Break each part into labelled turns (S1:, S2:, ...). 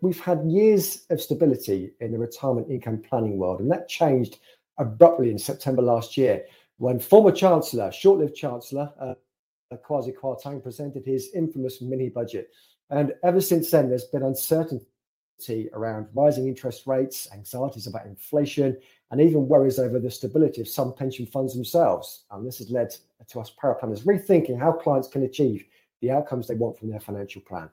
S1: we've had years of stability in the retirement income planning world, and that changed abruptly in September last year when former Chancellor, short lived Chancellor, uh, Kwasi Kwarteng, presented his infamous mini budget. And ever since then, there's been uncertainty around rising interest rates, anxieties about inflation, and even worries over the stability of some pension funds themselves. And this has led to us paraplanners rethinking how clients can achieve the outcomes they want from their financial plan.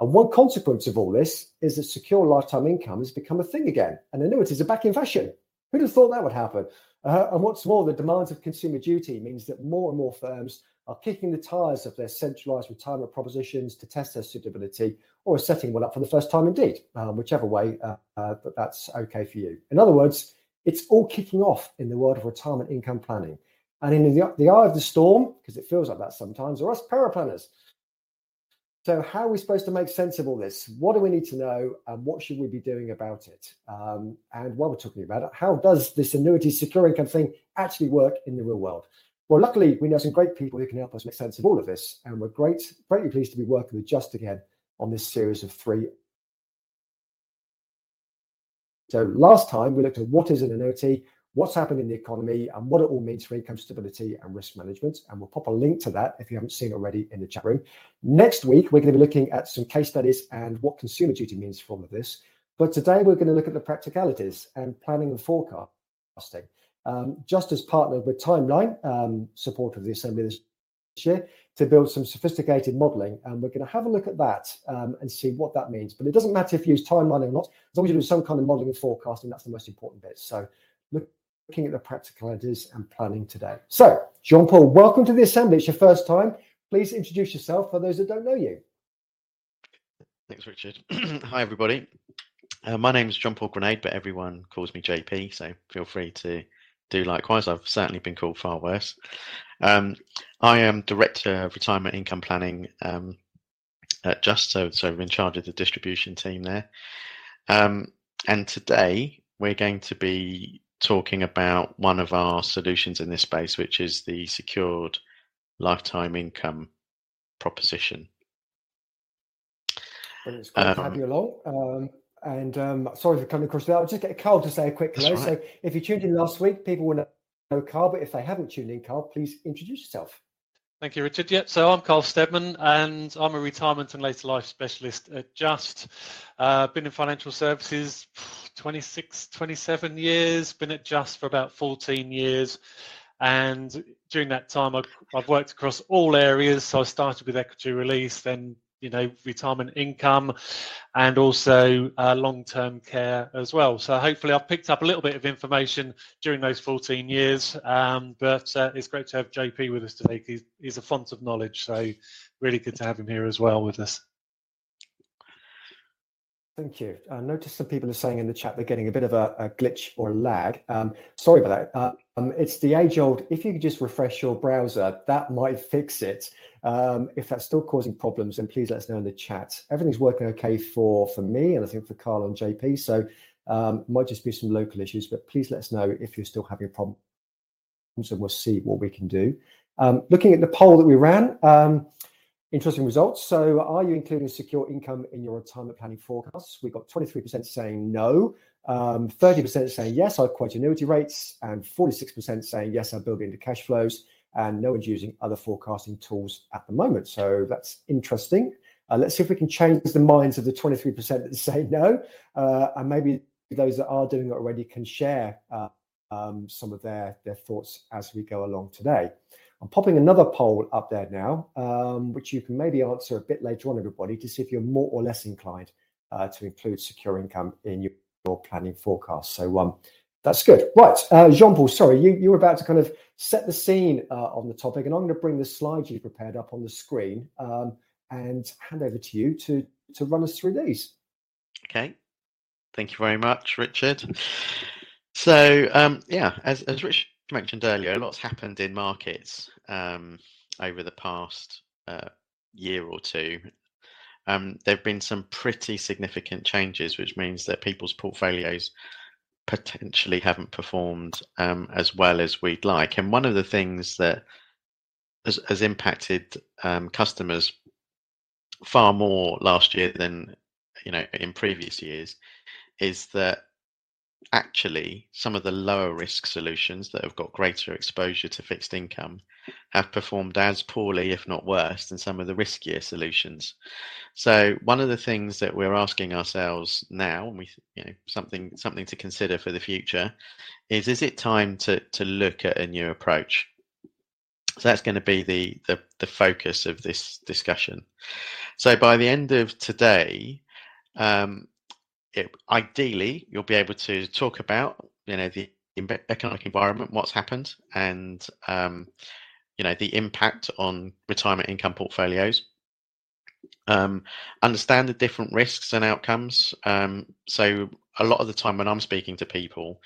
S1: And one consequence of all this is that secure lifetime income has become a thing again, and annuities are back in fashion. Who'd have thought that would happen? Uh, and what's more, the demands of consumer duty means that more and more firms are kicking the tires of their centralized retirement propositions to test their suitability or are setting one up for the first time indeed, um, whichever way uh, uh, that's okay for you. In other words, it's all kicking off in the world of retirement income planning. And in the, the eye of the storm, because it feels like that sometimes, are us paraplanners. So, how are we supposed to make sense of all this? What do we need to know, and what should we be doing about it? Um, and while we're talking about it, how does this annuity secure income thing actually work in the real world? Well, luckily, we know some great people who can help us make sense of all of this, and we're great, greatly pleased to be working with Just again on this series of three. So, last time we looked at what is an annuity, what's happened in the economy, and what it all means for income stability and risk management. And we'll pop a link to that if you haven't seen already in the chat room. Next week, we're going to be looking at some case studies and what consumer duty means for all of this. But today, we're going to look at the practicalities and planning and forecasting. Um, just as partnered with Timeline, um, support of the Assembly this year, to build some sophisticated modeling. And we're going to have a look at that um, and see what that means. But it doesn't matter if you use timeline or not, as long as you do some kind of modeling and forecasting, that's the most important bit. So look, looking at the practicalities and planning today. So, Jean Paul, welcome to the Assembly. It's your first time. Please introduce yourself for those that don't know you.
S2: Thanks, Richard. Hi, everybody. Uh, my name is Jean Paul Grenade, but everyone calls me JP, so feel free to do likewise. I've certainly been called far worse. Um, I am Director of Retirement Income Planning um, at Just, so, so I'm in charge of the distribution team there. Um, and today we're going to be talking about one of our solutions in this space, which is the secured lifetime income proposition.
S1: Well, it's great to have um, you along. Um, and um, sorry for coming across that. I'll just get Karl to say a quick hello. Right. So if you tuned in last week, people will know Karl, but if they haven't tuned in, Karl, please introduce yourself.
S3: Thank you, Richard. Yeah, so I'm Karl Steadman, and I'm a retirement and later life specialist at Just. Uh, been in financial services 26, 27 years. Been at Just for about 14 years, and during that time, I've, I've worked across all areas. So I started with equity release, then you know retirement income and also uh, long-term care as well so hopefully i've picked up a little bit of information during those 14 years um, but uh, it's great to have jp with us today he's, he's a font of knowledge so really good to have him here as well with us
S1: Thank you. I noticed some people are saying in the chat they're getting a bit of a, a glitch or a lag. Um, sorry about that. Uh, um, it's the age old, if you could just refresh your browser, that might fix it. Um, if that's still causing problems, then please let us know in the chat. Everything's working okay for, for me and I think for Karl and JP. So um, might just be some local issues, but please let us know if you're still having problems and we'll see what we can do. Um, looking at the poll that we ran, um, Interesting results. So, are you including secure income in your retirement planning forecasts? We got 23% saying no, um, 30% saying yes, I quote annuity rates, and 46% saying yes, I build into cash flows, and no one's using other forecasting tools at the moment. So, that's interesting. Uh, let's see if we can change the minds of the 23% that say no, uh, and maybe those that are doing it already can share uh, um, some of their, their thoughts as we go along today. I'm popping another poll up there now, um, which you can maybe answer a bit later on, everybody, to see if you're more or less inclined uh, to include secure income in your, your planning forecast. So um, that's good. Right, uh, Jean Paul, sorry, you, you were about to kind of set the scene uh, on the topic, and I'm going to bring the slides you prepared up on the screen um, and hand over to you to, to run us through these.
S2: Okay. Thank you very much, Richard. So, um, yeah, as, as Richard mentioned earlier, a lot's happened in markets um, over the past uh, year or two. Um, there have been some pretty significant changes, which means that people's portfolios potentially haven't performed um, as well as we'd like. And one of the things that has, has impacted um, customers far more last year than you know in previous years is that actually some of the lower risk solutions that have got greater exposure to fixed income have performed as poorly, if not worse, than some of the riskier solutions. So one of the things that we're asking ourselves now, and we you know something something to consider for the future, is is it time to to look at a new approach? So that's going to be the the, the focus of this discussion. So by the end of today, um, it, ideally you'll be able to talk about you know the economic environment, what's happened, and um, you know the impact on retirement income portfolios. Um, understand the different risks and outcomes. Um, so a lot of the time when I'm speaking to people,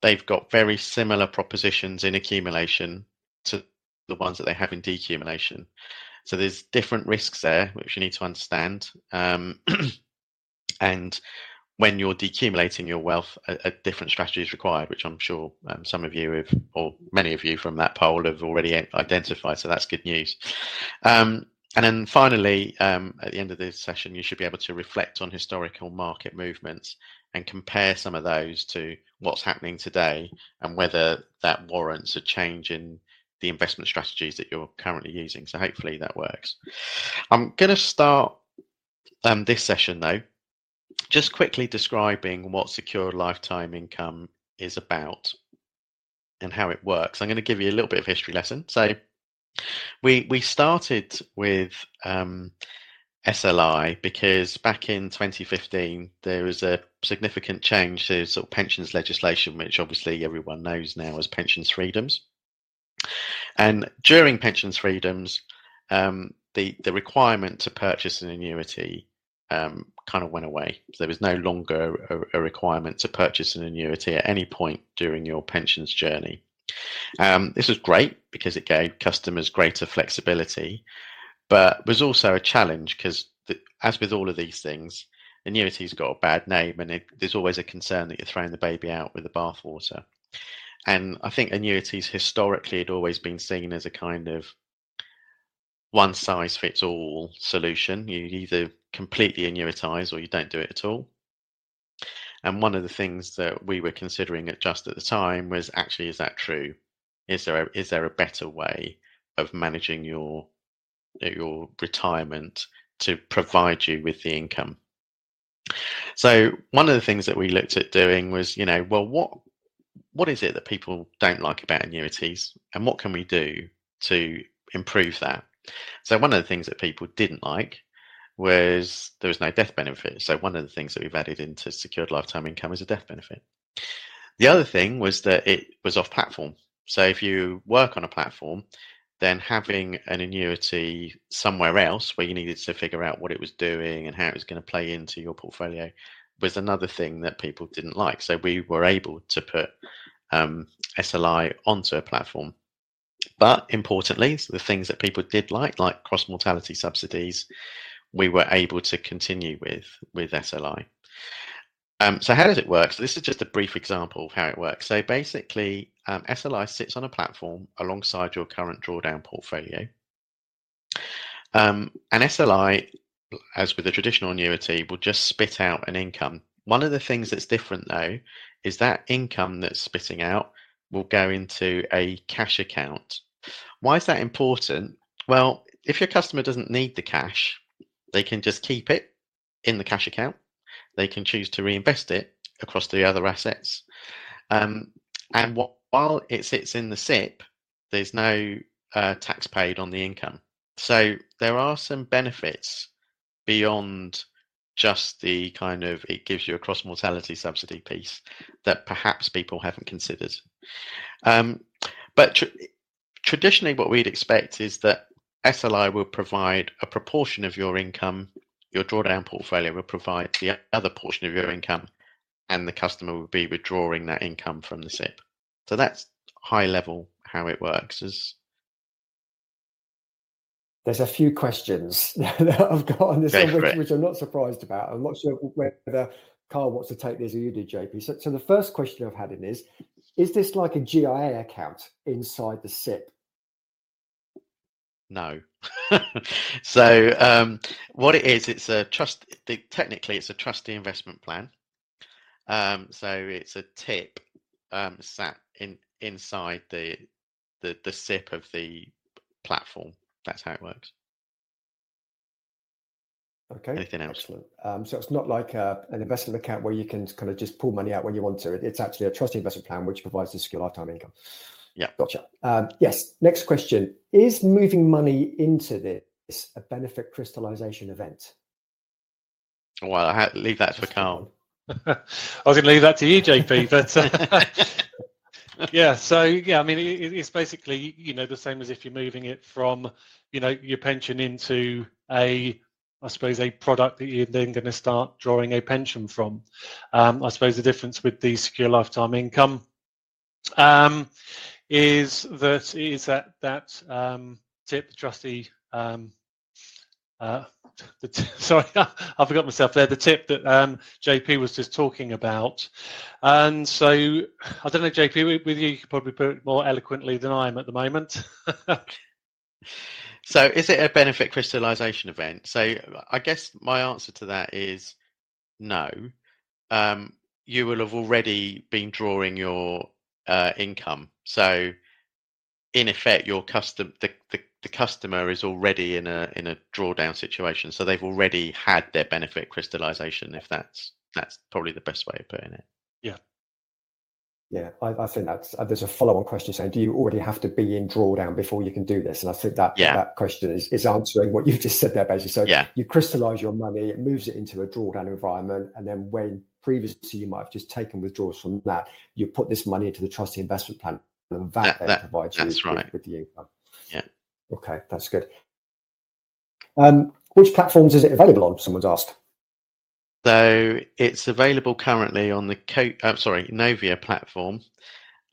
S2: they've got very similar propositions in accumulation to the ones that they have in decumulation. So there's different risks there which you need to understand. Um, and when you're decumulating your wealth, a, a, different strategy is required, which I'm sure um, some of you have, or many of you from that poll have already identified. So that's good news. Um, and then finally, um, at the end of this session, you should be able to reflect on historical market movements and compare some of those to what's happening today and whether that warrants a change in the investment strategies that you're currently using. So hopefully that works. I'm going to start um, this session though just quickly describing what secure lifetime income is about and how it works. I'm going to give you a little bit of history lesson. So we we started with um, SLI because back in 2015 there was a significant change to sort of pensions legislation, which obviously everyone knows now as pensions freedoms. And during pensions freedoms, um, the the requirement to purchase an annuity um, kind of went away. There was no longer a, a, requirement to purchase an annuity at any point during your pensions journey. Um, this was great because it gave customers greater flexibility, but was also a challenge because, as with all of these things, annuities got a bad name, and it, there's always a concern that you're throwing the baby out with the bathwater. And I think annuities historically had always been seen as a kind of one size fits all solution. You either completely annuitize or you don't do it at all. And one of the things that we were considering at just at the time was actually, is that true? Is there a, is there a better way of managing your your retirement to provide you with the income? So one of the things that we looked at doing was, you know, well, what what is it that people don't like about annuities, and what can we do to improve that? So one of the things that people didn't like was there was no death benefit. So one of the things that we've added into secured lifetime income is a death benefit. The other thing was that it was off platform. So if you work on a platform, then having an annuity somewhere else where you needed to figure out what it was doing and how it was going to play into your portfolio was another thing that people didn't like. So we were able to put um, SLI onto a platform. But importantly, the things that people did like, like cross mortality subsidies, we were able to continue with with SLI. Um, so how does it work? So this is just a brief example of how it works. So basically, um, SLI sits on a platform alongside your current drawdown portfolio. Um, and SLI, as with a traditional annuity, will just spit out an income. One of the things that's different though is that income that's spitting out will go into a cash account. Why is that important? Well, if your customer doesn't need the cash, they can just keep it in the cash account. They can choose to reinvest it across the other assets. Um, and what, while it sits in the SIPP, there's no uh, tax paid on the income. So there are some benefits beyond just the kind of it gives you a cross mortality subsidy piece that perhaps people haven't considered. Um, but tr- traditionally, what we'd expect is that SLI will provide a proportion of your income, your drawdown portfolio will provide the other portion of your income, and the customer will be withdrawing that income from the SIPP. So that's high level how it works. Is
S1: there's a few questions that I've got on this one, which, which, I'm not surprised about. I'm not sure whether Karl wants to take this or you do, JP. So, so the first question I've had in is: Is this like a GIA account inside the SIPP?
S2: No. so um, what it is, it's a trust. Technically, it's a trustee investment plan. Um, so it's a tip um, sat in inside the the the SIPP of the platform. That's how it works.
S1: Okay.
S2: Anything else?
S1: Excellent. Um, so it's not like a, uh, an investment account where you can kind of just pull money out when you want to. It's actually a trustee investment plan which provides a secure lifetime income.
S2: Yeah.
S1: Gotcha. Um, yes. Next question: Is moving money into this a benefit crystallization event?
S2: Well, I had to leave that for Karl.
S3: I was going to leave that to you, JP. But uh, yeah, so yeah, I mean, it, it's basically you know the same as if you're moving it from you know your pension into a I suppose a product that you're then going to start drawing a pension from. Um, I suppose the difference with the secure lifetime income um, is that is that that um, tip the trustee um, uh, the t- sorry I forgot myself there the tip that um, JP was just talking about. And so I don't know JP with you you could probably put it more eloquently than I am at the moment.
S2: So is it a benefit crystallization event? So I guess my answer to that is no. Um, you will have already been drawing your uh, income. So in effect your custom the, the, the customer is already in a in a drawdown situation. So they've already had their benefit crystallization if that's that's probably the best way of putting it.
S3: Yeah.
S1: Yeah i, I think that's uh, there's a follow-on question saying do you already have to be in drawdown before you can do this? And i think that
S2: yeah.
S1: that question is, is answering what you just said there basically. So
S2: yeah.
S1: you crystallize your money it moves it into a drawdown environment and then when previously you might have just taken withdrawals from that you put this money into the trustee investment plan and that, that, that provides you with,
S2: right.
S1: with, the income.
S2: Yeah.
S1: Okay, that's good. Um, which platforms is it available on? Someone's asked.
S2: So it's available currently on the Co- uh, sorry Novia platform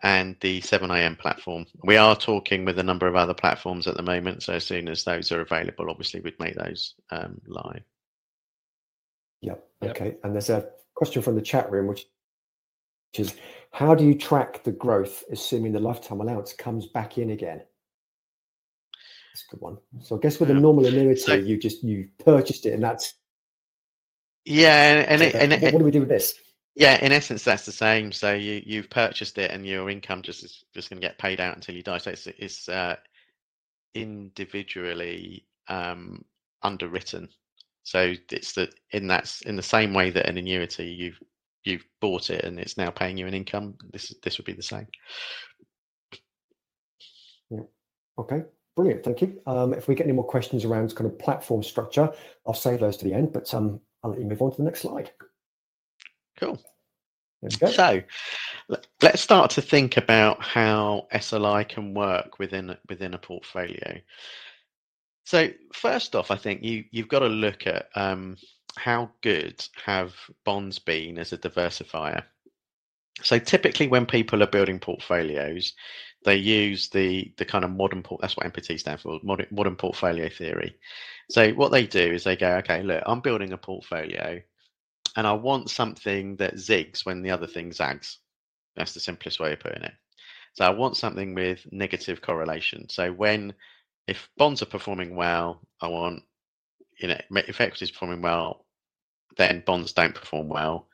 S2: and the 7IM platform. We are talking with a number of other platforms at the moment. So as soon as those are available, obviously we'd make those um, live.
S1: Yep. Okay. And there's a question from the chat room, which is how do you track the growth, assuming the lifetime allowance comes back in again? That's a good one. So I guess with a normal annuity, so, you just you purchased it, and that's
S2: yeah. And, and, and,
S1: what, what do we do with this?
S2: Yeah, in essence, that's the same. So you you've purchased it, and your income just is just going to get paid out until you die. So it's it's uh, individually um, underwritten. So it's that in that in the same way that an annuity you've you've bought it and it's now paying you an income, this this would be the same.
S1: Yeah. Okay. Brilliant. Thank you. Um, if we get any more questions around kind of platform structure, I'll save those to the end. But um, I'll let you move on to the next slide.
S2: Cool. So let's start to think about how SLI can work within within a portfolio. So first off, I think you you've got to look at um, how good have bonds been as a diversifier? So typically, when people are building portfolios, they use the the kind of modern port. That's what MPT stands for, modern, modern portfolio theory. So what they do is they go, okay, look, I'm building a portfolio, and I want something that zigs when the other thing zags. That's the simplest way of putting it. So I want something with negative correlation. So when if bonds are performing well, I want you know if equity is performing well, then bonds don't perform well.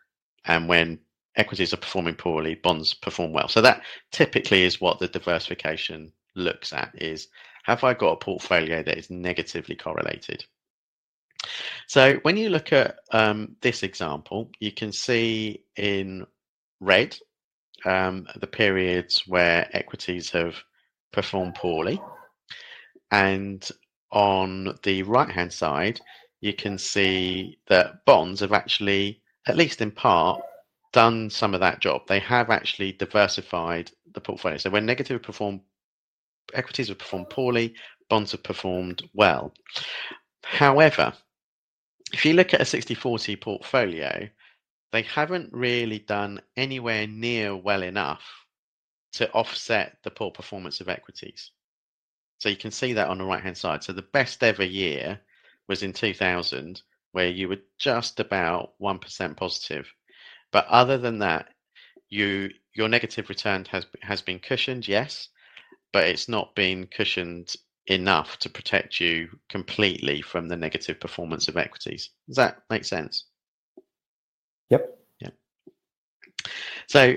S2: And when equities are performing poorly, bonds perform well. So that typically is what the diversification looks at is have I got a portfolio that is negatively correlated? So when you look at um, this example, you can see in red um, the periods where equities have performed poorly. And on the right hand side, you can see that bonds have actually, at least in part, done some of that job. They have actually diversified the portfolio. So when negative perform, equities have performed poorly, bonds have performed well. However, if you look at a 60-40 portfolio, they haven't really done anywhere near well enough to offset the poor performance of equities. So you can see that on the right hand side. So the best ever year was in 2000, where you were just about 1% positive. But other than that, you your negative return has has been cushioned, yes, but it's not been cushioned enough to protect you completely from the negative performance of equities. Does that make sense?
S1: Yep.
S2: Yeah. So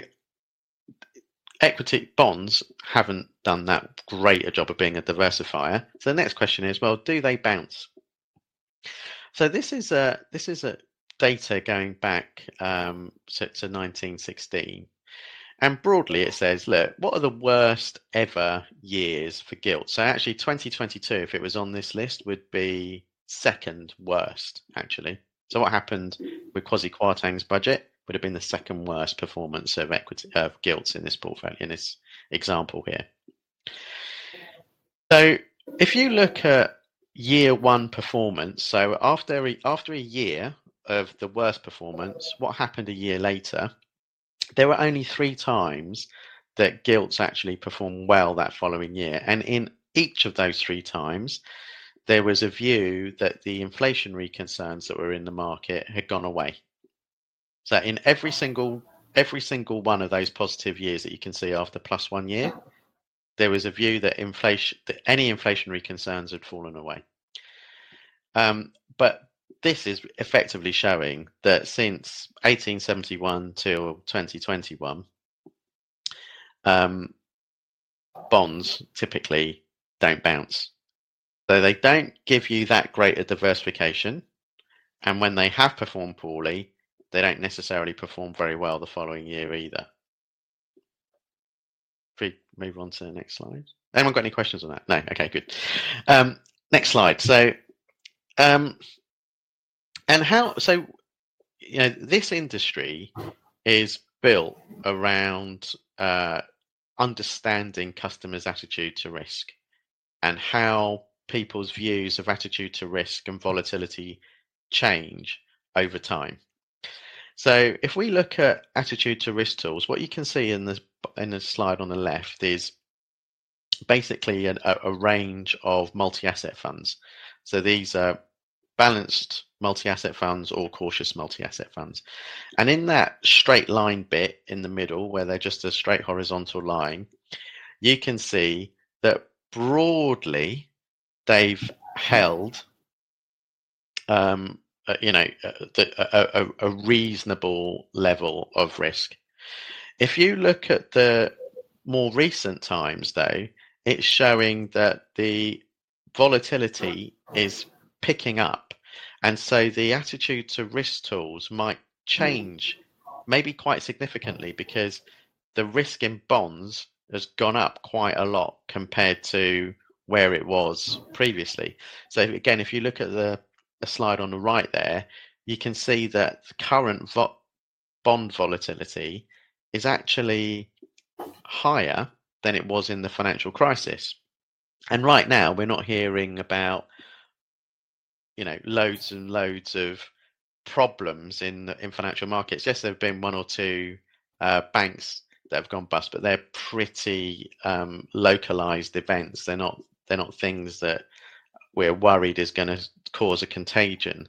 S2: equity bonds haven't done that great a job of being a diversifier. So the next question is, well, do they bounce? So this is a this is a data going back um, to, to 1916. And broadly, it says, look, what are the worst ever years for gilt? So actually, 2022, if it was on this list, would be second worst, actually. So what happened with Kwasi Kwarteng's budget would have been the second worst performance of equity of gilts in this portfolio, in this example here. So if you look at year one performance, so after a, after a year of the worst performance, what happened a year later? There were only three times that gilts actually performed well that following year. And in each of those three times, there was a view that the inflationary concerns that were in the market had gone away. So in every single every single one of those positive years that you can see after plus one year, there was a view that inflation that any inflationary concerns had fallen away. Um, but this is effectively showing that since 1871 till 2021, um, bonds typically don't bounce. So they don't give you that great a diversification. And when they have performed poorly, they don't necessarily perform very well the following year either. If we move on to the next slide. Anyone got any questions on that? No. Okay, good. Um, next slide. So, um, and how? So, you know, this industry is built around uh, understanding customers' attitude to risk and how people's views of attitude to risk and volatility change over time. So if we look at attitude to risk tools, what you can see in the in the slide on the left is basically a, a range of multi-asset funds. So these are balanced multi-asset funds or cautious multi-asset funds. And in that straight line bit in the middle, where they're just a straight horizontal line, you can see that broadly they've held um, uh, you know, uh, a, a, a, reasonable level of risk. If you look at the more recent times, though, it's showing that the volatility is picking up. And so the attitude to risk tools might change, maybe quite significantly, because the risk in bonds has gone up quite a lot compared to where it was previously. So again, if you look at the a slide on the right there, you can see that the current vo- bond volatility is actually higher than it was in the financial crisis. And right now, we're not hearing about, you know, loads and loads of problems in in financial markets. Yes, there have been one or two uh, banks that have gone bust, but they're pretty um, localized events. They're not they're not things that we're worried is going to cause a contagion.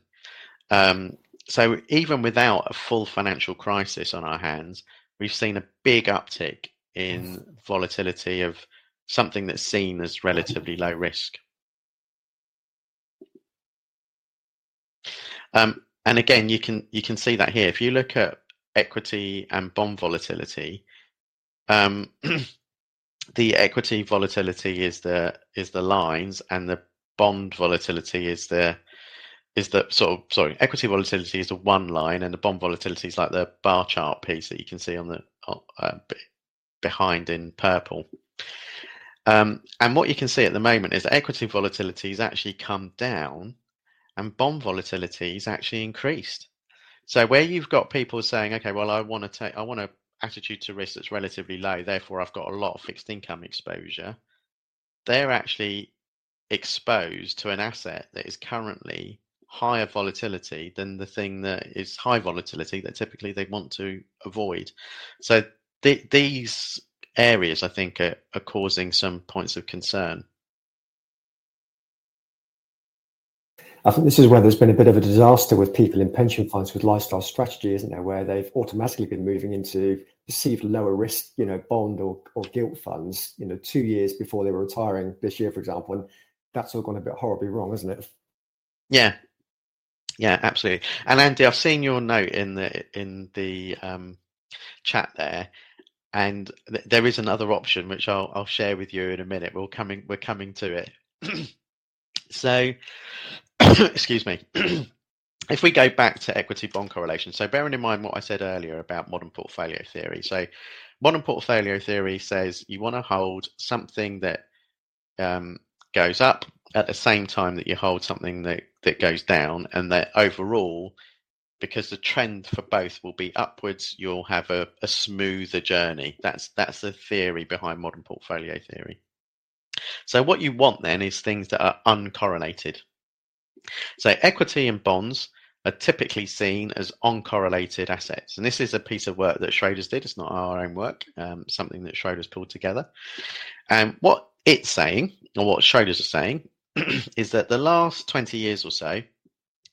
S2: Um, so even without a full financial crisis on our hands, we've seen a big uptick in volatility of something that's seen as relatively low risk. Um, and again, you can you can see that here. If you look at equity and bond volatility, um, the equity volatility is the is the lines, and the bond volatility is the is the sort of sorry equity volatility is the one line and the bond volatility is like the bar chart piece that you can see on the uh, behind in purple. Um, and what you can see at the moment is that equity volatility has actually come down and bond volatility has actually increased. So where you've got people saying okay well i want to take i want a attitude to risk that's relatively low therefore i've got a lot of fixed income exposure they're actually exposed to an asset that is currently higher volatility than the thing that is high volatility that typically they want to avoid. So th- these areas, I think, are, are causing some points of concern.
S1: I think this is where there's been a bit of a disaster with people in pension funds with lifestyle strategy, isn't there? Where they've automatically been moving into perceived lower risk, you know, bond or, or gilt funds, you know, two years before they were retiring this year, for example. And that's all gone a bit horribly wrong, isn't it?
S2: Yeah, yeah, absolutely. And Andy, I've seen your note in the in the um, chat there, and th- there is another option which I'll I'll share with you in a minute. We're coming we're coming to it. so, excuse me. if we go back to equity bond correlation, so bearing in mind what I said earlier about modern portfolio theory, so modern portfolio theory says you want to hold something that um, goes up at the same time that you hold something that, that goes down, and that overall, because the trend for both will be upwards, you'll have a, a smoother journey. That's that's the theory behind modern portfolio theory. So what you want then is things that are uncorrelated. So equity and bonds are typically seen as uncorrelated assets. And this is a piece of work that Schroders did. It's not our own work, um, something that Schroders pulled together. And what it's saying, or what Schroders are saying, is that the last 20 years or so,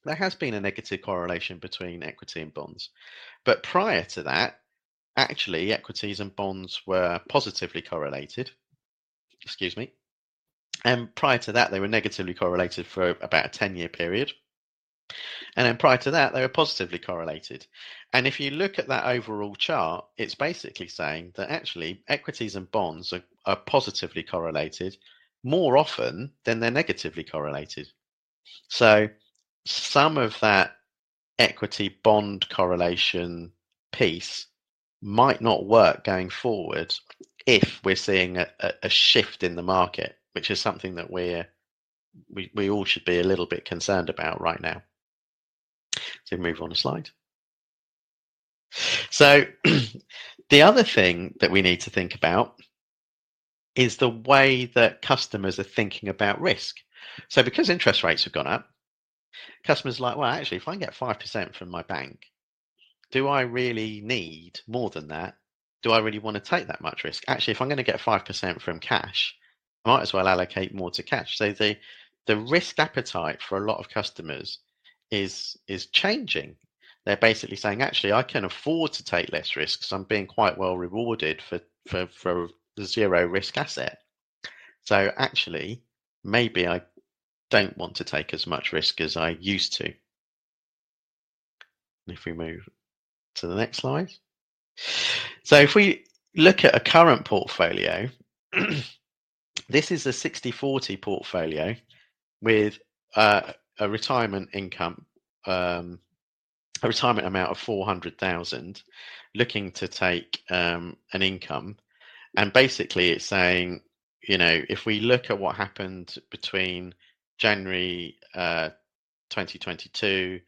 S2: there has been a negative correlation between equity and bonds. But prior to that, actually, equities and bonds were positively correlated. Excuse me. And prior to that, they were negatively correlated for about a 10 year period. And then prior to that, they were positively correlated. And if you look at that overall chart, it's basically saying that actually equities and bonds are, are positively correlated more often than they're negatively correlated. So some of that equity bond correlation piece might not work going forward if we're seeing a, a, shift in the market, which is something that we're we, we all should be a little bit concerned about right now. So move on a slide. So the other thing that we need to think about is the way that customers are thinking about risk. So because interest rates have gone up, customers are like, well, actually, if I get 5% from my bank, do I really need more than that? Do I really want to take that much risk? Actually, if I'm going to get 5% from cash, I might as well allocate more to cash. So the the risk appetite for a lot of customers is is changing. They're basically saying, actually, I can afford to take less risks. I'm being quite well rewarded for for for zero risk asset. So actually, maybe I don't want to take as much risk as I used to. And If we move to the next slide. So if we look at a current portfolio, this is a 60 40 portfolio with uh, a retirement income, um, a retirement amount of 400,000, looking to take um, an income. And basically, it's saying, you know, if we look at what happened between January uh, 2022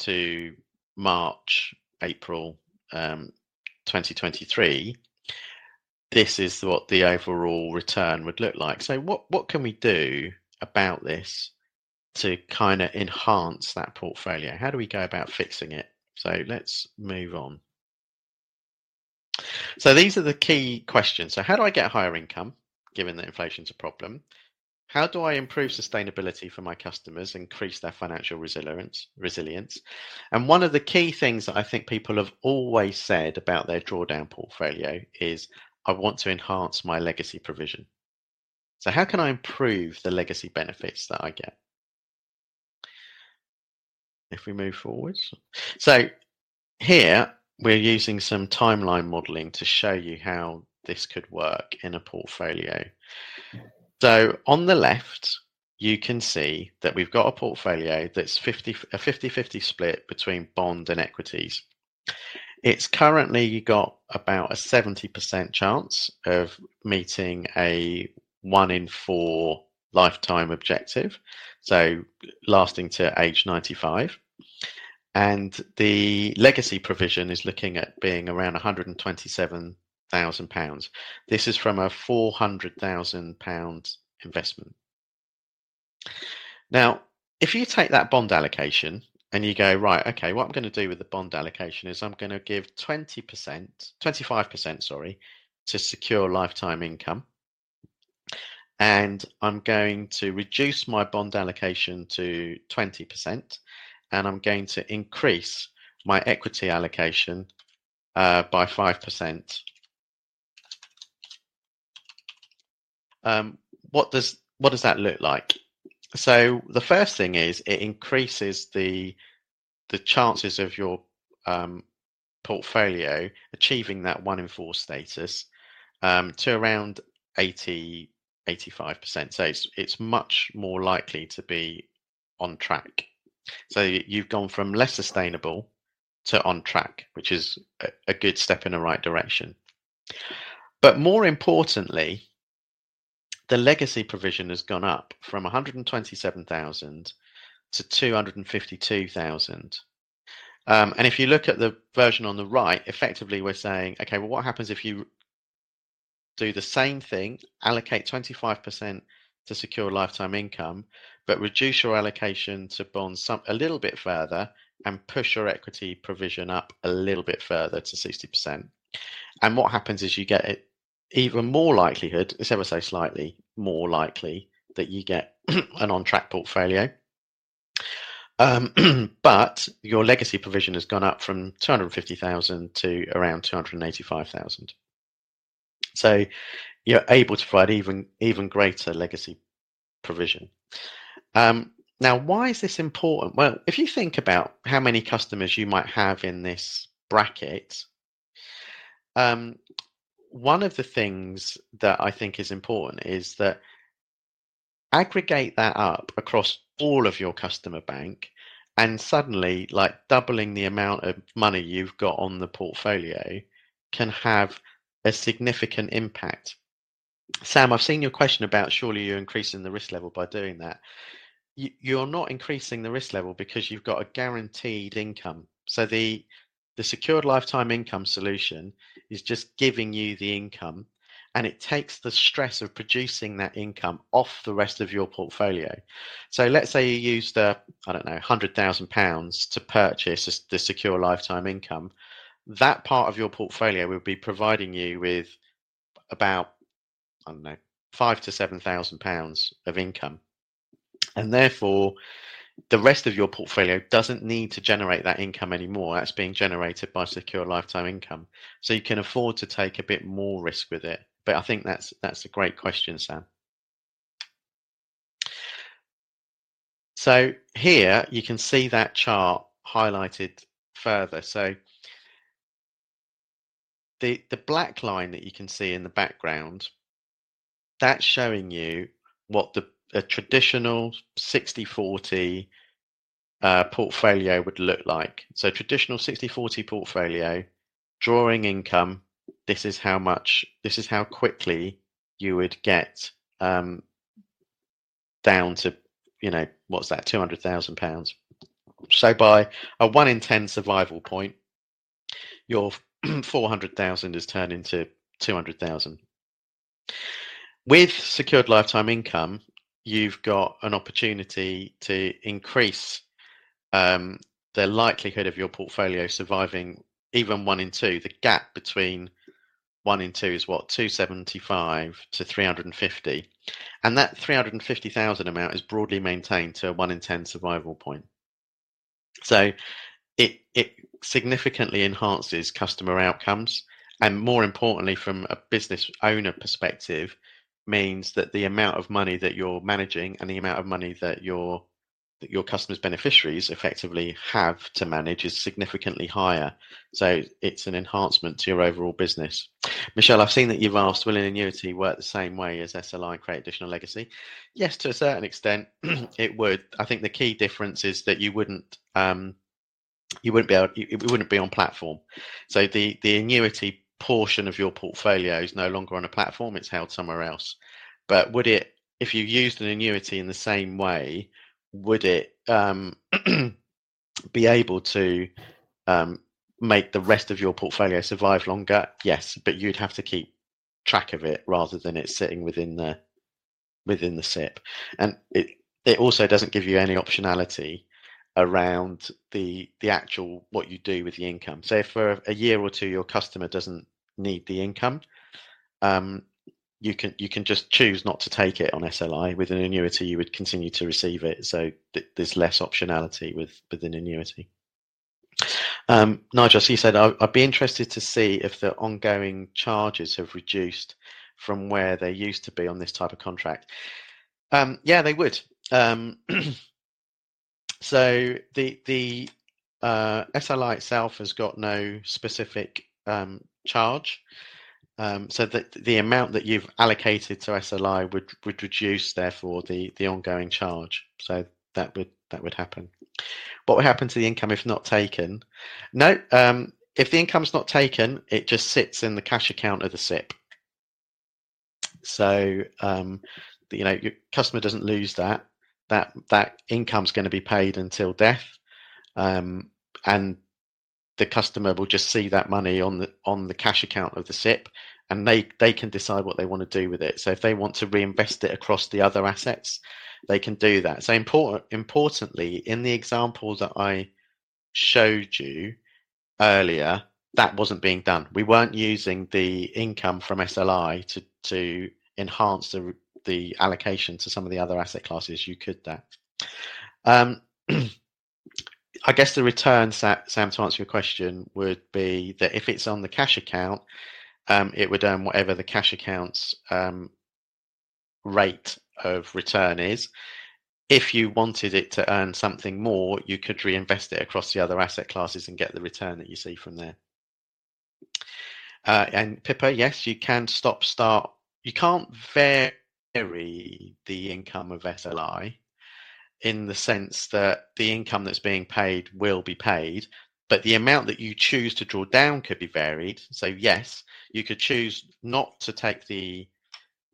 S2: to March, April um, 2023, this is what the overall return would look like. So, what what can we do about this to kind of enhance that portfolio? How do we go about fixing it? So let's move on. So these are the key questions. So how do I get higher income, given that inflation's a problem? How do I improve sustainability for my customers, increase their financial resilience? Resilience, and one of the key things that I think people have always said about their drawdown portfolio is, I want to enhance my legacy provision. So how can I improve the legacy benefits that I get? if we move forwards. So here we're using some timeline modeling to show you how this could work in a portfolio. So on the left, you can see that we've got a portfolio that's 50, a 50-50 split between bond and equities. It's currently got about a 70% chance of meeting a one in four lifetime objective, so lasting to age 95. And the legacy provision is looking at being around 127,000 pounds. This is from a 400,000 pound investment. Now, if you take that bond allocation and you go, right, okay, what I'm going to do with the bond allocation is I'm going to give 20%, 25%, sorry, to secure lifetime income and I'm going to reduce my bond allocation to 20%, and I'm going to increase my equity allocation uh, by 5%. Um, what does what does that look like? so the first thing is it increases the the chances of your um, portfolio achieving that one in four status um, to around 80 85%. So it's it's much more likely to be on track. So you've gone from less sustainable to on track, which is a, good step in the right direction. But more importantly, the legacy provision has gone up from 127,000 to 252,000. Um, and if you look at the version on the right, effectively we're saying, okay, well, what happens if you do the same thing, allocate 25% to secure lifetime income, but reduce your allocation to bonds some, a little bit further and push your equity provision up a little bit further to 60%. And what happens is you get it even more likelihood, it's ever so slightly more likely that you get an on track portfolio. Um, but your legacy provision has gone up from 250,000 to around 285,000. So you're able to provide even even greater legacy provision. Um, now, why is this important? Well, if you think about how many customers you might have in this bracket, um, one of the things that I think is important is that aggregate that up across all of your customer bank and suddenly like doubling the amount of money you've got on the portfolio can have a significant impact. Sam, I've seen your question about surely you're increasing the risk level by doing that. You, you're not increasing the risk level because you've got a guaranteed income. So the the secured lifetime income solution is just giving you the income and it takes the stress of producing that income off the rest of your portfolio. So let's say you used a, I don't know, hundred thousand pounds to purchase the secure lifetime income that part of your portfolio will be providing you with about I don't know five to seven thousand pounds of income, and therefore the rest of your portfolio doesn't need to generate that income anymore. That's being generated by secure lifetime income, so you can afford to take a bit more risk with it. But I think that's that's a great question, Sam. So here you can see that chart highlighted further. So the the black line that you can see in the background that's showing you what the a traditional 60-40 uh, portfolio would look like so traditional 60-40 portfolio drawing income this is how much this is how quickly you would get um, down to you know what's that 200,000 pounds so by a 1 in 10 survival point your 400,000 is turned into 200,000. With secured lifetime income, you've got an opportunity to increase um, the likelihood of your portfolio surviving even one in two. The gap between one in two is what 275 to 350, and that 350,000 amount is broadly maintained to a one in ten survival point. So it it significantly enhances customer outcomes and more importantly from a business owner perspective means that the amount of money that you're managing and the amount of money that your that your customers beneficiaries effectively have to manage is significantly higher. So it's an enhancement to your overall business. Michelle i've seen that you've asked will an annuity work the same way as sli create additional legacy? Yes to a certain extent it would. I think the key difference is that you wouldn't um, you wouldn't be able it wouldn't be on platform. So the the annuity portion of your portfolio is no longer on a platform it's held somewhere else. But would it if you used an annuity in the same way would it um, be able to um, make the rest of your portfolio survive longer? Yes but you'd have to keep track of it rather than it sitting within the within the SIPP and it it also doesn't give you any optionality around the the actual what you do with the income. So if for a year or two your customer doesn't need the income, um, you can you can just choose not to take it on SLI. With an annuity, you would continue to receive it. So th- there's less optionality with with an annuity. Um, Nigel, so you said I'd be interested to see if the ongoing charges have reduced from where they used to be on this type of contract. Um, yeah, they would. um, so the the uh, SLI itself has got no specific um, charge. Um, so that the amount that you've allocated to SLI would would reduce, therefore, the the ongoing charge. So that would that would happen. What would happen to the income if not taken? No, um, if the income's not taken, it just sits in the cash account of the SIPP. So um, you know your customer doesn't lose that. That that income's going to be paid until death, um, and the customer will just see that money on the on the cash account of the SIPP, and they they can decide what they want to do with it. So if they want to reinvest it across the other assets, they can do that. So important importantly, in the example that I showed you earlier, that wasn't being done. We weren't using the income from SLI to to enhance the the allocation to some of the other asset classes. You could that. Um, I guess the return, Sam, to answer your question, would be that if it's on the cash account, um, it would earn whatever the cash account's um, rate of return is. If you wanted it to earn something more, you could reinvest it across the other asset classes and get the return that you see from there. Uh, and Pippa, yes, you can stop start. You can't vary the income of SLI in the sense that the income that's being paid will be paid, but the amount that you choose to draw down could be varied. So yes, you could choose not to take the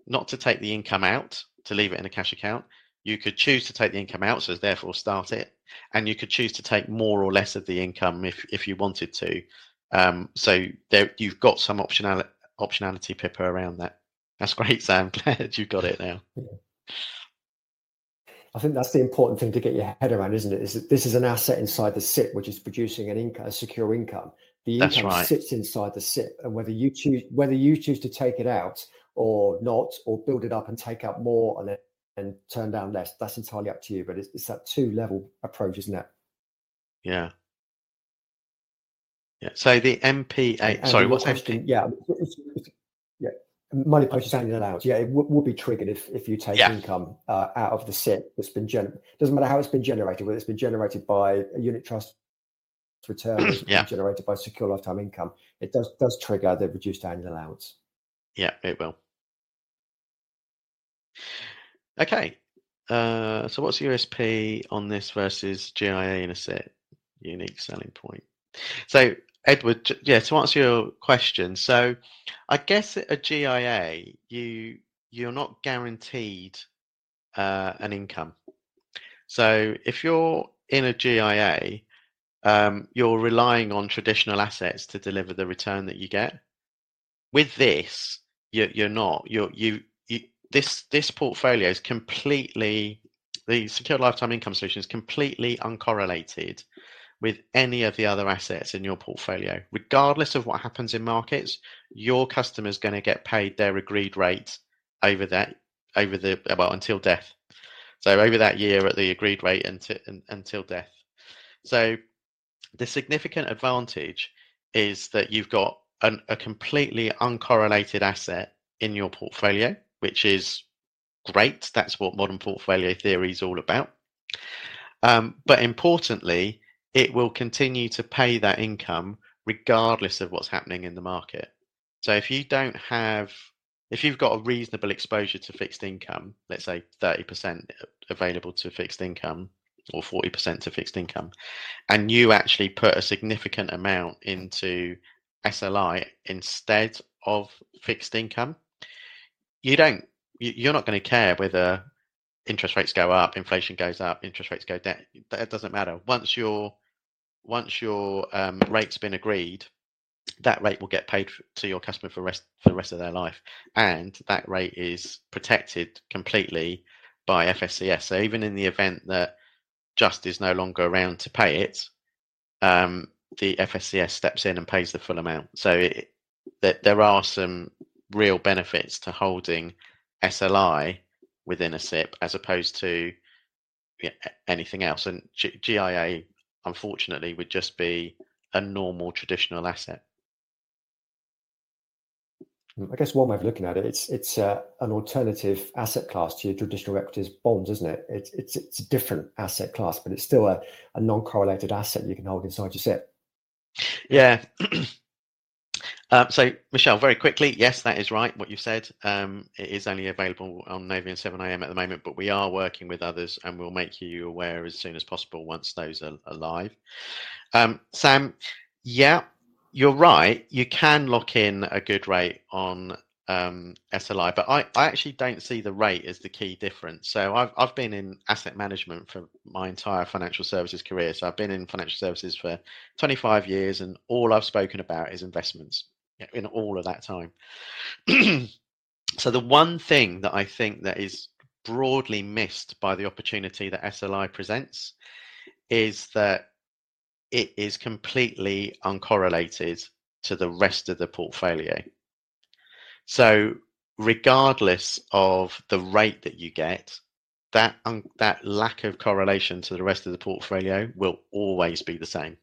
S2: not to take the income out to leave it in a cash account. You could choose to take the income out, so therefore start it, and you could choose to take more or less of the income if if you wanted to. Um, so there, you've got some optionality, optionality, Pippa, around that. That's great, Sam. Glad you got it now.
S1: I think that's the important thing to get your head around, isn't it? Is that this is an asset inside the SIPP, which is producing an income, a secure income. The income right. sits inside the SIPP, and whether you choose whether you choose to take it out or not, or build it up and take out more and then and turn down less, that's entirely up to you. But it's, it's that two level approach, isn't it?
S2: Yeah. Yeah. So the MPA. And sorry, what's
S1: question? MP? Yeah. It's, it's, yeah money purchase annual allowance, yeah, it w- will be triggered if, if you take yeah. income uh, out of the SIPP that's been generated. Doesn't matter how it's been generated, whether it's been generated by a unit trust return, yeah. generated by secure lifetime income. It does does trigger the reduced annual allowance.
S2: Yeah, it will. Okay, uh, so what's USP on this versus GIA in a SIPP? Unique selling point. So Edward, yeah, to answer your question, so I guess at a GIA, you you're not guaranteed uh, an income. So if you're in a GIA, um, you're relying on traditional assets to deliver the return that you get. With this, you're, you're not. You're you, you this this portfolio is completely the secured lifetime income solution is completely uncorrelated with any of the other assets in your portfolio. Regardless of what happens in markets, your customer is going to get paid their agreed rate over that over the well until death. So over that year at the agreed rate until until death. So the significant advantage is that you've got an, a completely uncorrelated asset in your portfolio, which is great. That's what modern portfolio theory is all about. Um, but importantly, it will continue to pay that income regardless of what's happening in the market. So if you don't have, if you've got a reasonable exposure to fixed income, let's say 30% available to fixed income or 40% to fixed income, and you actually put a significant amount into SLI instead of fixed income, you don't, you're not going to care whether interest rates go up, inflation goes up, interest rates go down. That doesn't matter. Once you're once your um, rate's been agreed, that rate will get paid to your customer for rest for the rest of their life, and that rate is protected completely by FSCS. So even in the event that Just is no longer around to pay it, um, the FSCS steps in and pays the full amount. So it, that there are some real benefits to holding SLI within a SIPP as opposed to anything else. And G- GIA unfortunately, would just be a normal traditional asset.
S1: I guess one way of looking at it, it's it's uh, an alternative asset class to your traditional equities bonds, isn't it? It's it's it's a different asset class, but it's still a, a non-correlated asset you can hold inside your SIPP.
S2: Yeah. um, so, Michelle, very quickly, yes, that is right. What you said, um, it is only available on Navian 7IM at the moment, but we are working with others, and we'll make you aware as soon as possible once those are, are live. Um, Sam, yeah, you're right. You can lock in a good rate on um, SLI, but I, I actually don't see the rate as the key difference. So I've I've been in asset management for my entire financial services career. So I've been in financial services for 25 years, and all I've spoken about is investments in all of that time. so the one thing that I think that is broadly missed by the opportunity that SLI presents is that it is completely uncorrelated to the rest of the portfolio. So, regardless of the rate that you get, that un- that lack of correlation to the rest of the portfolio will always be the same.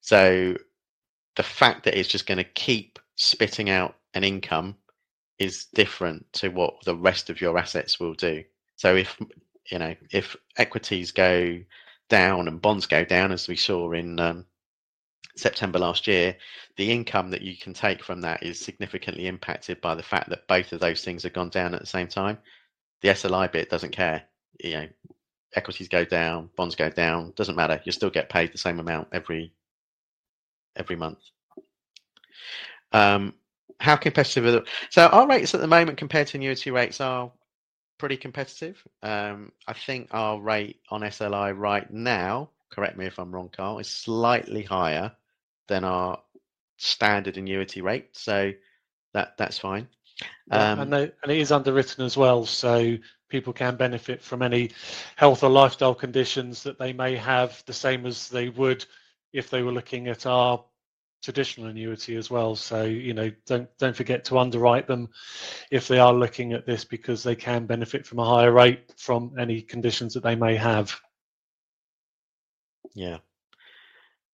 S2: So, the fact that it's just going to keep spitting out an income is different to what the rest of your assets will do. So, if you know if equities go down and bonds go down, as we saw in um, September last year, the income that you can take from that is significantly impacted by the fact that both of those things have gone down at the same time. The SLI bit doesn't care. You know, equities go down, bonds go down, doesn't matter. You still get paid the same amount every every month. Um, how competitive are the, so our rates at the moment compared to annuity rates are pretty competitive. Um, I think our rate on SLI right now, correct me if I'm wrong, Karl, is slightly higher than our standard annuity rate. So that that's fine.
S3: Um, and, they, and it is underwritten as well, so people can benefit from any health or lifestyle conditions that they may have, the same as they would if they were looking at our traditional annuity as well. So you know, don't don't forget to underwrite them if they are looking at this because they can benefit from a higher rate from any conditions that they may have.
S2: Yeah.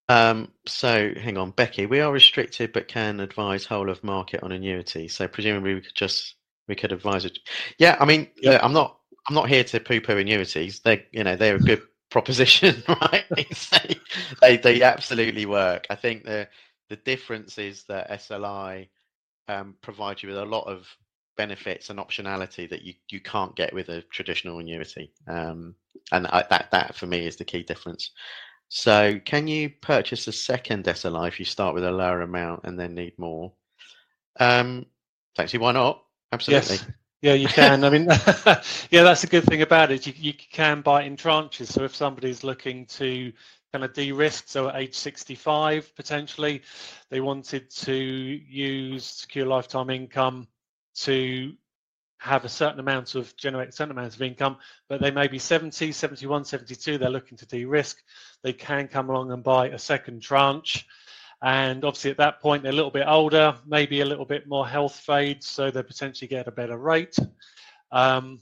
S2: Um, so hang on, Becky. We are restricted, but can advise whole of market on annuity. So presumably we could just we could advise it. Yeah, I mean, yep. I'm not I'm not here to poo-poo annuities. They you know they're a good proposition, right? they, they they absolutely work. I think the the difference is that SLI um, provides you with a lot of benefits and optionality that you, you can't get with a traditional annuity. Um, and I, that that for me is the key difference. So, can you purchase a second SLI if you start with a lower amount and then need more? Um, actually, why not? Absolutely.
S3: Yes. Yeah, you can. I mean, yeah, that's a good thing about it. You, you can buy in tranches. So if somebody's looking to kind of de-risk, So at age 65, potentially, they wanted to use secure lifetime income to have a certain amount of generate a certain amount of income, but they may be 70, 71, 72. They're looking to de-risk. They can come along and buy a second tranche. And obviously, at that point, they're a little bit older, maybe a little bit more health fade, so they potentially get a better rate. Um,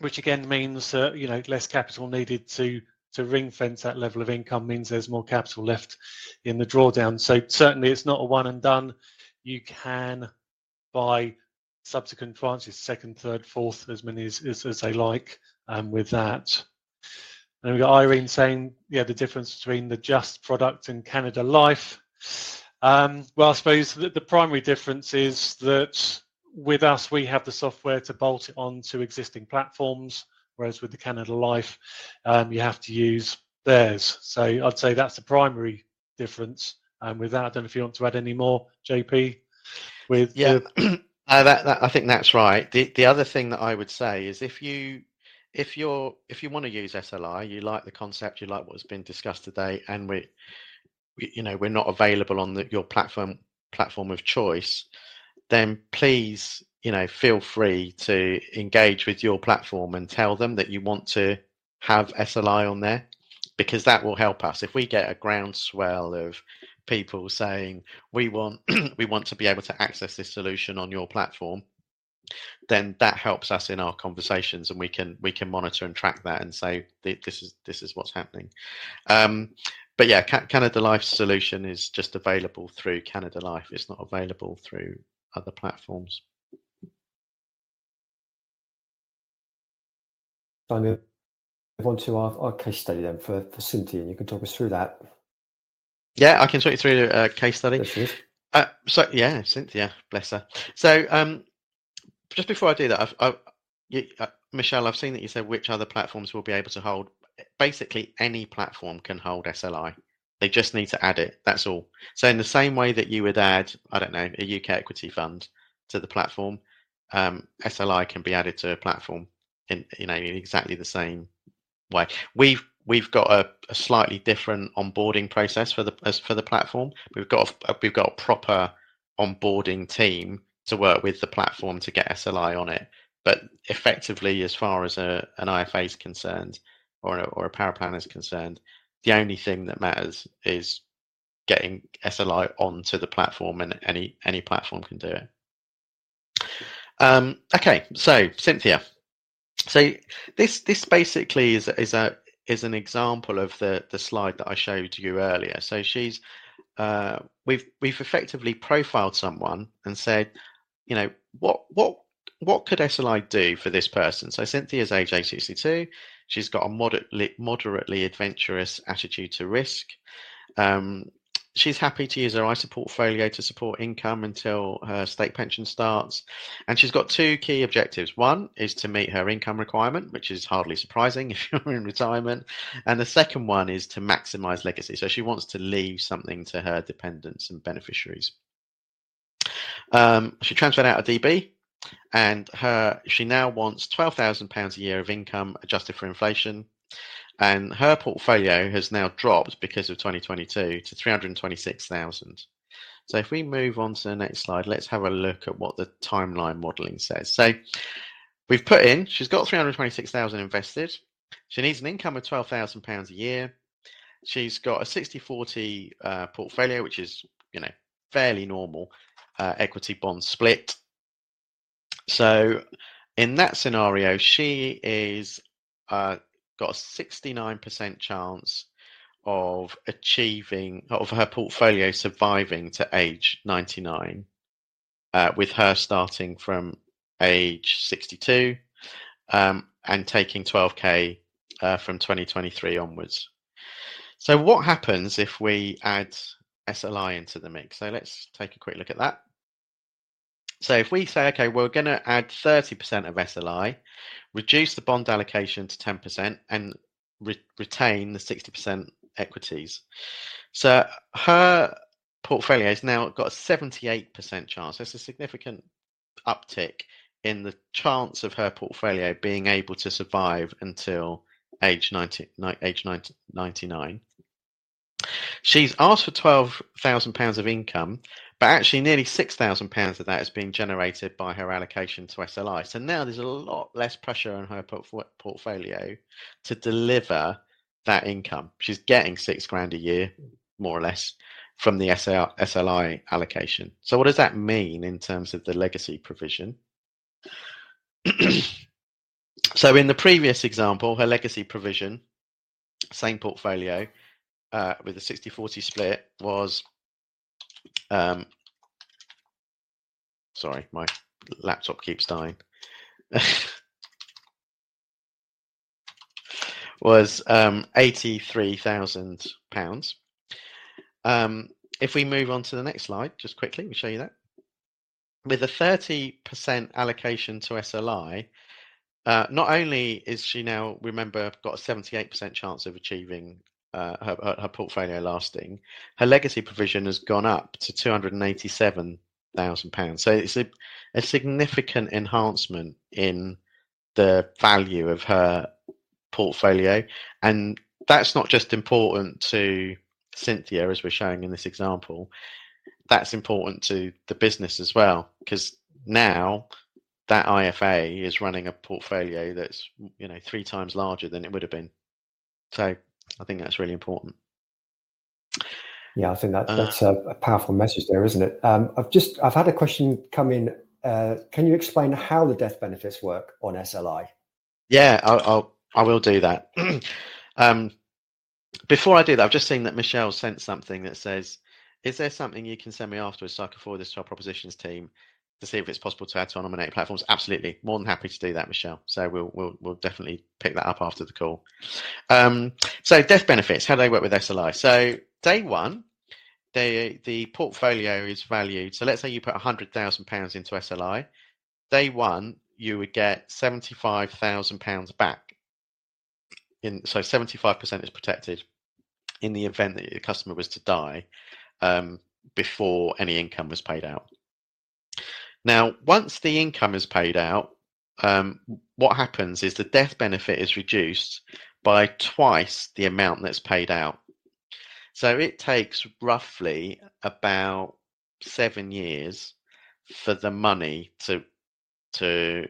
S3: which again means uh, you know less capital needed to to ring fence that level of income means there's more capital left in the drawdown. So certainly it's not a one and done. You can buy subsequent tranches, second, third, fourth, as many as, as, as they like um, with that. And we've got Irene saying, yeah, the difference between the Just product and Canada Life. Um, well, I suppose the, the primary difference is that with us, we have the software to bolt it onto existing platforms whereas with the Canada Life, um, you have to use theirs. So I'd say that's the primary difference. And with that, I don't know if you want to add any more, JP. With
S2: yeah, the... uh, that, that I think that's right. The the other thing that I would say is if you if you're if you want to use SLI, you like the concept, you like what's been discussed today, and we, we you know we're not available on the, your platform platform of choice, then please you know, feel free to engage with your platform and tell them that you want to have SLI on there because that will help us. If we get a groundswell of people saying we want we want to be able to access this solution on your platform, then that helps us in our conversations and we can we can monitor and track that and say this is this is what's happening. Um, but yeah, Canada Life solution is just available through Canada Life. It's not available through other platforms.
S1: So I move on to our, our case study then for, for Cynthia, and you can talk us through that.
S2: Yeah, I can talk you through a case study. Uh, so yeah, Cynthia, bless her. So um, just before I do that, I've, I've you, uh, Michelle, I've seen that you said which other platforms will be able to hold. Basically, any platform can hold SLI. They just need to add it. That's all. So in the same way that you would add, I don't know, a UK equity fund to the platform, um, SLI can be added to a platform in you know in exactly the same way. We've we've got a, a slightly different onboarding process for the for the platform. We've got a, we've got a proper onboarding team to work with the platform to get SLI on it. But effectively, as far as a, an IFA is concerned, or a, or a paraplanner is concerned, the only thing that matters is getting SLI onto the platform, and any any platform can do it. Um, okay, so Cynthia, so this this basically is is a is an example of the the slide that I showed you earlier. So she's uh, we've we've effectively profiled someone and said, you know, what what what could SLI do for this person? So Cynthia's age 62. She's got a moderately moderately adventurous attitude to risk. Um, she's happy to use her ISA portfolio to support income until her state pension starts. And she's got two key objectives. One is to meet her income requirement, which is hardly surprising if you're in retirement. And the second one is to maximize legacy. So she wants to leave something to her dependents and beneficiaries. Um, she transferred out of DB and her she now wants £12,000 a year of income adjusted for inflation and her portfolio has now dropped because of 2022 to 326,000. So if we move on to the next slide, let's have a look at what the timeline modeling says. So we've put in, she's got 326,000 invested. She needs an income of 12,000 pounds a year. She's got a 60-40 uh, portfolio, which is, you know, fairly normal uh, equity bond split. So in that scenario, she is uh, got a 69% chance of achieving of her portfolio surviving to age 99 uh, with her starting from age 62 um, and taking 12k uh, from 2023 onwards. So what happens if we add sli into the mix? So let's take a quick look at that so if we say okay we're going to add 30% of sli reduce the bond allocation to 10% and re- retain the 60% equities. So her portfolio has now got a 78% chance. That's a significant uptick in the chance of her portfolio being able to survive until age 90, age 90, 99. She's asked for £12,000 of income, but actually, nearly six thousand pounds of that is being generated by her allocation to SLI. So now there's a lot less pressure on her portfolio to deliver that income. She's getting six grand a year, more or less, from the SLI allocation. So what does that mean in terms of the legacy provision? so in the previous example, her legacy provision, same portfolio, uh, with a 60-40 split was um, sorry, my laptop keeps dying. was um, eighty-three thousand pounds. Um, if we move on to the next slide, just quickly, we'll show you that. With a thirty percent allocation to SLI, uh, not only is she now, remember, got a seventy-eight percent chance of achieving uh, her, her portfolio lasting, her legacy provision has gone up to two hundred and eighty-seven thousand pounds. So it's a, a significant enhancement in the value of her portfolio, and that's not just important to Cynthia, as we're showing in this example. That's important to the business as well, because now that IFA is running a portfolio that's you know three times larger than it would have been. So I think that's really important.
S1: Yeah, I think that uh, that's a, a, powerful message there, isn't it? Um, I've just I've had a question come in. Uh, can you explain how the death benefits work on SLI?
S2: Yeah, I'll, I'll I will do that. um, before I do that, I've just seen that Michelle sent something that says, "Is there something you can send me afterwards so I can forward this to our propositions team?" To see if it's possible to add to our nominated platforms, absolutely, more than happy to do that, Michelle. So we'll we'll we'll definitely pick that up after the call. Um, so death benefits, how do they work with SLI? So day one, the the portfolio is valued. So let's say you put hundred thousand pounds into SLI. Day one, you would get seventy five thousand pounds back. In so seventy five percent is protected in the event that your customer was to die um, before any income was paid out. Now, once the income is paid out, um, what happens is the death benefit is reduced by twice the amount that's paid out. So it takes roughly about seven years for the money to to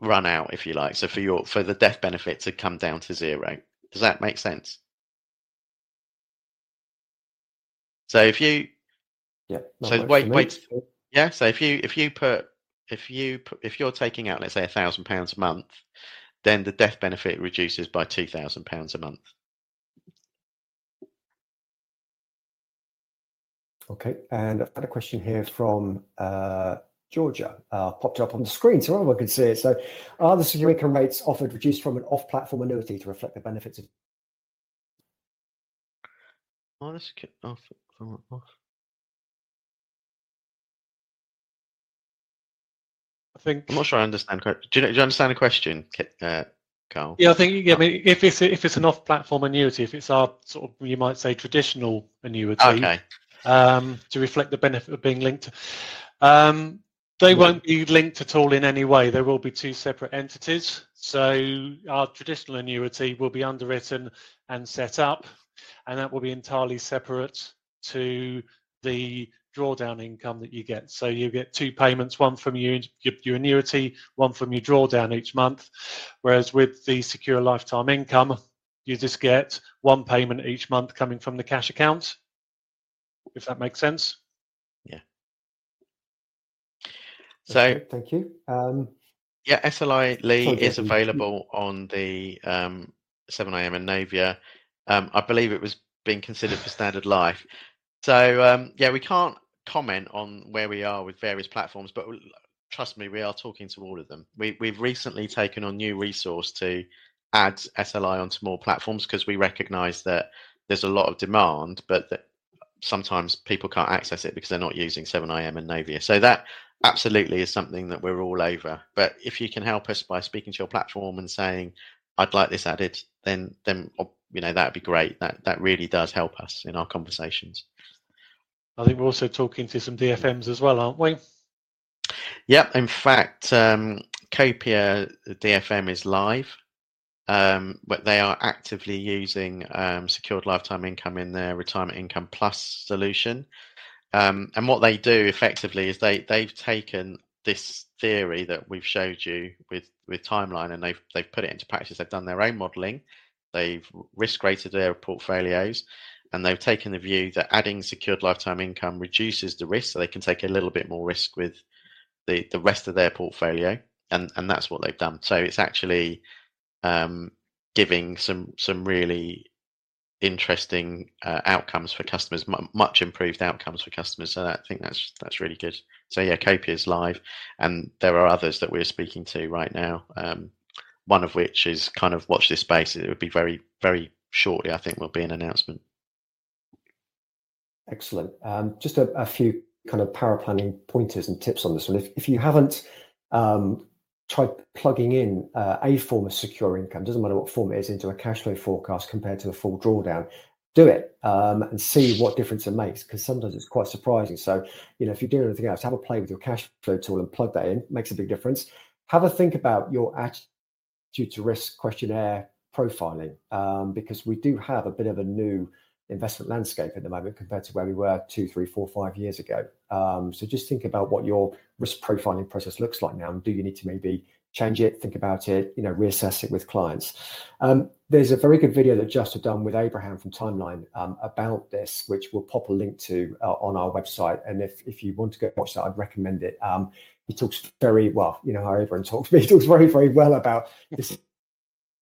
S2: run out, if you like. So for your for the death benefit to come down to zero. Does that make sense? So if you
S1: yeah,
S2: so wait wait yeah. So if you if you put if you put, if you're taking out let's say a thousand pounds a month, then the death benefit reduces by two thousand pounds a month.
S1: Okay, and I've got a question here from uh, Georgia. Uh, popped up on the screen so everyone can see it. So, are the secure income rates offered reduced from an off-platform annuity to reflect the benefits of?
S2: Oh, that's off, off.
S3: Think
S2: I'm not sure I understand. Do you, do you understand the question, uh, Karl?
S3: Yeah, I think yeah, I mean, if it's if it's an off-platform annuity, if it's our sort of you might say traditional annuity,
S2: okay,
S3: um, to reflect the benefit of being linked, um, they yeah. won't be linked at all in any way. There will be two separate entities. So our traditional annuity will be underwritten and set up, and that will be entirely separate to the drawdown income that you get. So you get two payments, one from your, your, your, annuity, one from your drawdown each month. Whereas with the secure lifetime income, you just get one payment each month coming from the cash account, if that makes sense.
S2: Yeah.
S1: So okay, thank you. Um,
S2: yeah, SLI Lee sorry, is available on the um, 7IM and Navia. Um, I believe it was being considered for standard life. So um, yeah, we can't comment on where we are with various platforms, but trust me, we are talking to all of them. We, we've recently taken on new resource to add SLI onto more platforms because we recognise that there's a lot of demand, but that sometimes people can't access it because they're not using 7IM and Navia. So that absolutely is something that we're all over. But if you can help us by speaking to your platform and saying, "I'd like this added," then then you know that'd be great. That that really does help us in our conversations.
S3: I think we're also talking to some DFMs as well, aren't we?
S2: Yep. In fact, um, Copia DFM is live, um, but they are actively using um, secured lifetime income in their retirement income plus solution. Um, and what they do effectively is they they've taken this theory that we've showed you with with timeline and they've they've put it into practice. They've done their own modelling. They've risk rated their portfolios and they've taken the view that adding secured lifetime income reduces the risk, so they can take a little bit more risk with the the rest of their portfolio, and and that's what they've done. So it's actually um, giving some some really interesting uh, outcomes for customers, m- much improved outcomes for customers. So that, I think that's that's really good. So yeah, Copia is live, and there are others that we're speaking to right now. Um, one of which is kind of watch this space. It would be very very shortly. I think will be an announcement.
S1: Excellent. Um, just a, a, few kind of paraplanning pointers and tips on this one. If, if you haven't um, tried plugging in uh, a form of secure income, doesn't matter what form it is, into a cash flow forecast compared to a full drawdown, do it um, and see what difference it makes because sometimes it's quite surprising. So, you know, if you're doing anything else, have a play with your cash flow tool and plug that in, makes a big difference. Have a think about your attitude to risk questionnaire profiling um, because we do have a bit of a new investment landscape at the moment compared to where we were two, three, four, five years ago. Um, so just think about what your risk profiling process looks like now, and do you need to maybe change it, think about it, you know, reassess it with clients. Um, there's a very good video that just have done with Abraham from Timeline um, about this, which we'll pop a link to uh, on our website. And if if you want to go watch that, I'd recommend it. He talks very well, you know how everyone talks, but he talks very, very well about this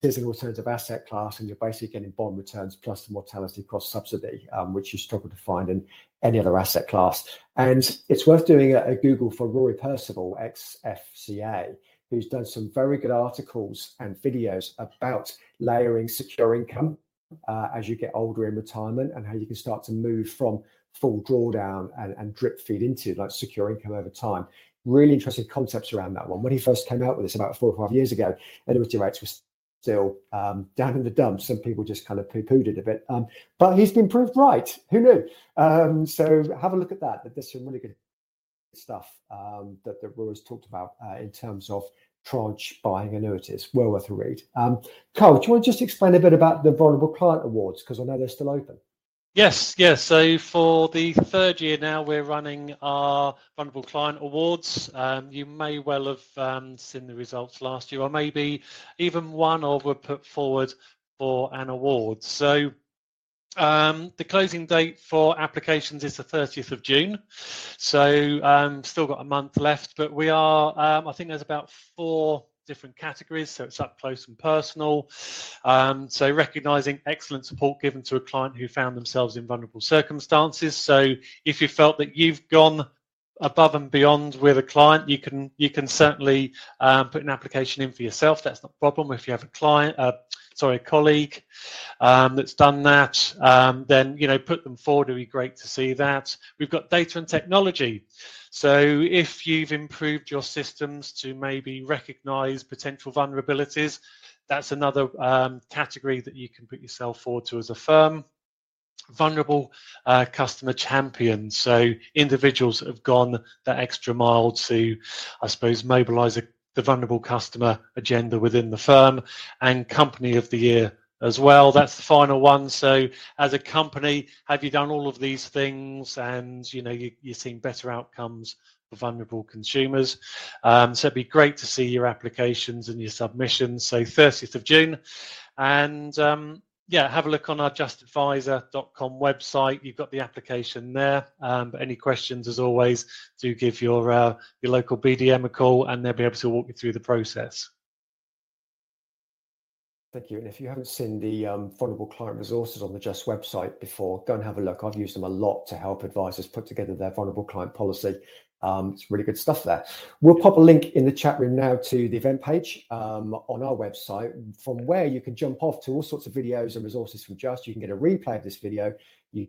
S1: is an alternative asset class, and you're basically getting bond returns plus the mortality cost subsidy, um, which you struggle to find in any other asset class. And it's worth doing a, a Google for Rory Percival, ex FCA, who's done some very good articles and videos about layering secure income uh, as you get older in retirement and how you can start to move from full drawdown and, and drip feed into like secure income over time. Really interesting concepts around that one. When he first came out with this about four or five years ago, annuity rates were still um, down in the dumps. Some people just kind of poo-pooed it a bit, um, but he's been proved right. Who knew? Um, so have a look at that. There's some really good stuff um, that that Rory's talked about uh, in terms of tranche buying annuities. Well worth a read. Um, Karl, do you want to just explain a bit about the Vulnerable Client Awards because I know they're still open.
S3: Yes, yes. So for the third year now, we're running our Vulnerable Client Awards. Um, you may well have um, seen the results last year, or maybe even one or were put forward for an award. So um, the closing date for applications is the 30th of June. So um, still got a month left, but we are, um, I think there's about four different categories. So it's up close and personal. Um, so recognizing excellent support given to a client who found themselves in vulnerable circumstances. So if you felt that you've gone above and beyond with a client, you can you can certainly um, put an application in for yourself. That's not a problem. If you have a client, uh, sorry, a colleague um, that's done that, um, then you know put them forward. It'd be great to see that. We've got data and technology. So if you've improved your systems to maybe recognize potential vulnerabilities, that's another um, category that you can put yourself forward to as a firm. Vulnerable uh, customer champions, so individuals that have gone that extra mile to, I suppose, mobilize a, the vulnerable customer agenda within the firm, and company of the year as well. That's the final one. So, as a company, have you done all of these things, and you know you, you're seeing better outcomes for vulnerable consumers? Um, so, it'd be great to see your applications and your submissions. So, 30th of June, and um, yeah, have a look on our justadviser.com website. You've got the application there. Um, but any questions, as always, do give your uh, your local BDM a call, and they'll be able to walk you through the process.
S1: Thank you. And if you haven't seen the um, vulnerable client resources on the Just website before, go and have a look. I've used them a lot to help advisors put together their vulnerable client policy. Um, it's really good stuff there. We'll pop a link in the chat room now to the event page um, on our website, from where you can jump off to all sorts of videos and resources from Just. You can get a replay of this video. You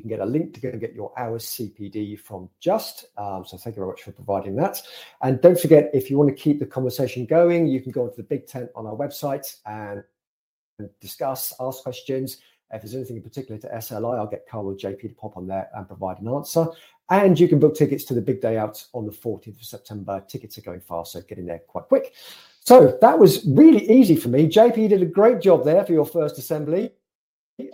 S1: can get a link to go and get your hours CPD from Just. Um, so thank you very much for providing that. And don't forget, if you want to keep the conversation going, you can go onto the big tent on our website and discuss, ask questions. If there's anything in particular to SLI, I'll get Karl or JP to pop on there and provide an answer. And you can book tickets to the big day out on the 14th of September. Tickets are going fast, so get in there quite quick. So that was really easy for me. JP did a great job there for your first assembly.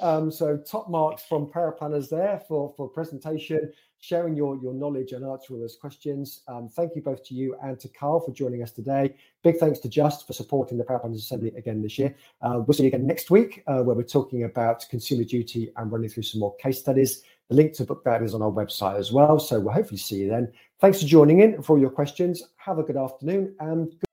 S1: Um, so top marks from paraplanners there for, for presentation, sharing your, your knowledge and answering those questions. Um, thank you both to you and to Karl for joining us today. Big thanks to Just for supporting the Paraplanners Assembly again this year. Uh, we'll see you again next week uh, where we're talking about consumer duty and running through some more case studies. The link to book that is on our website as well. So we'll hopefully see you then. Thanks for joining in for all your questions. Have a good afternoon and good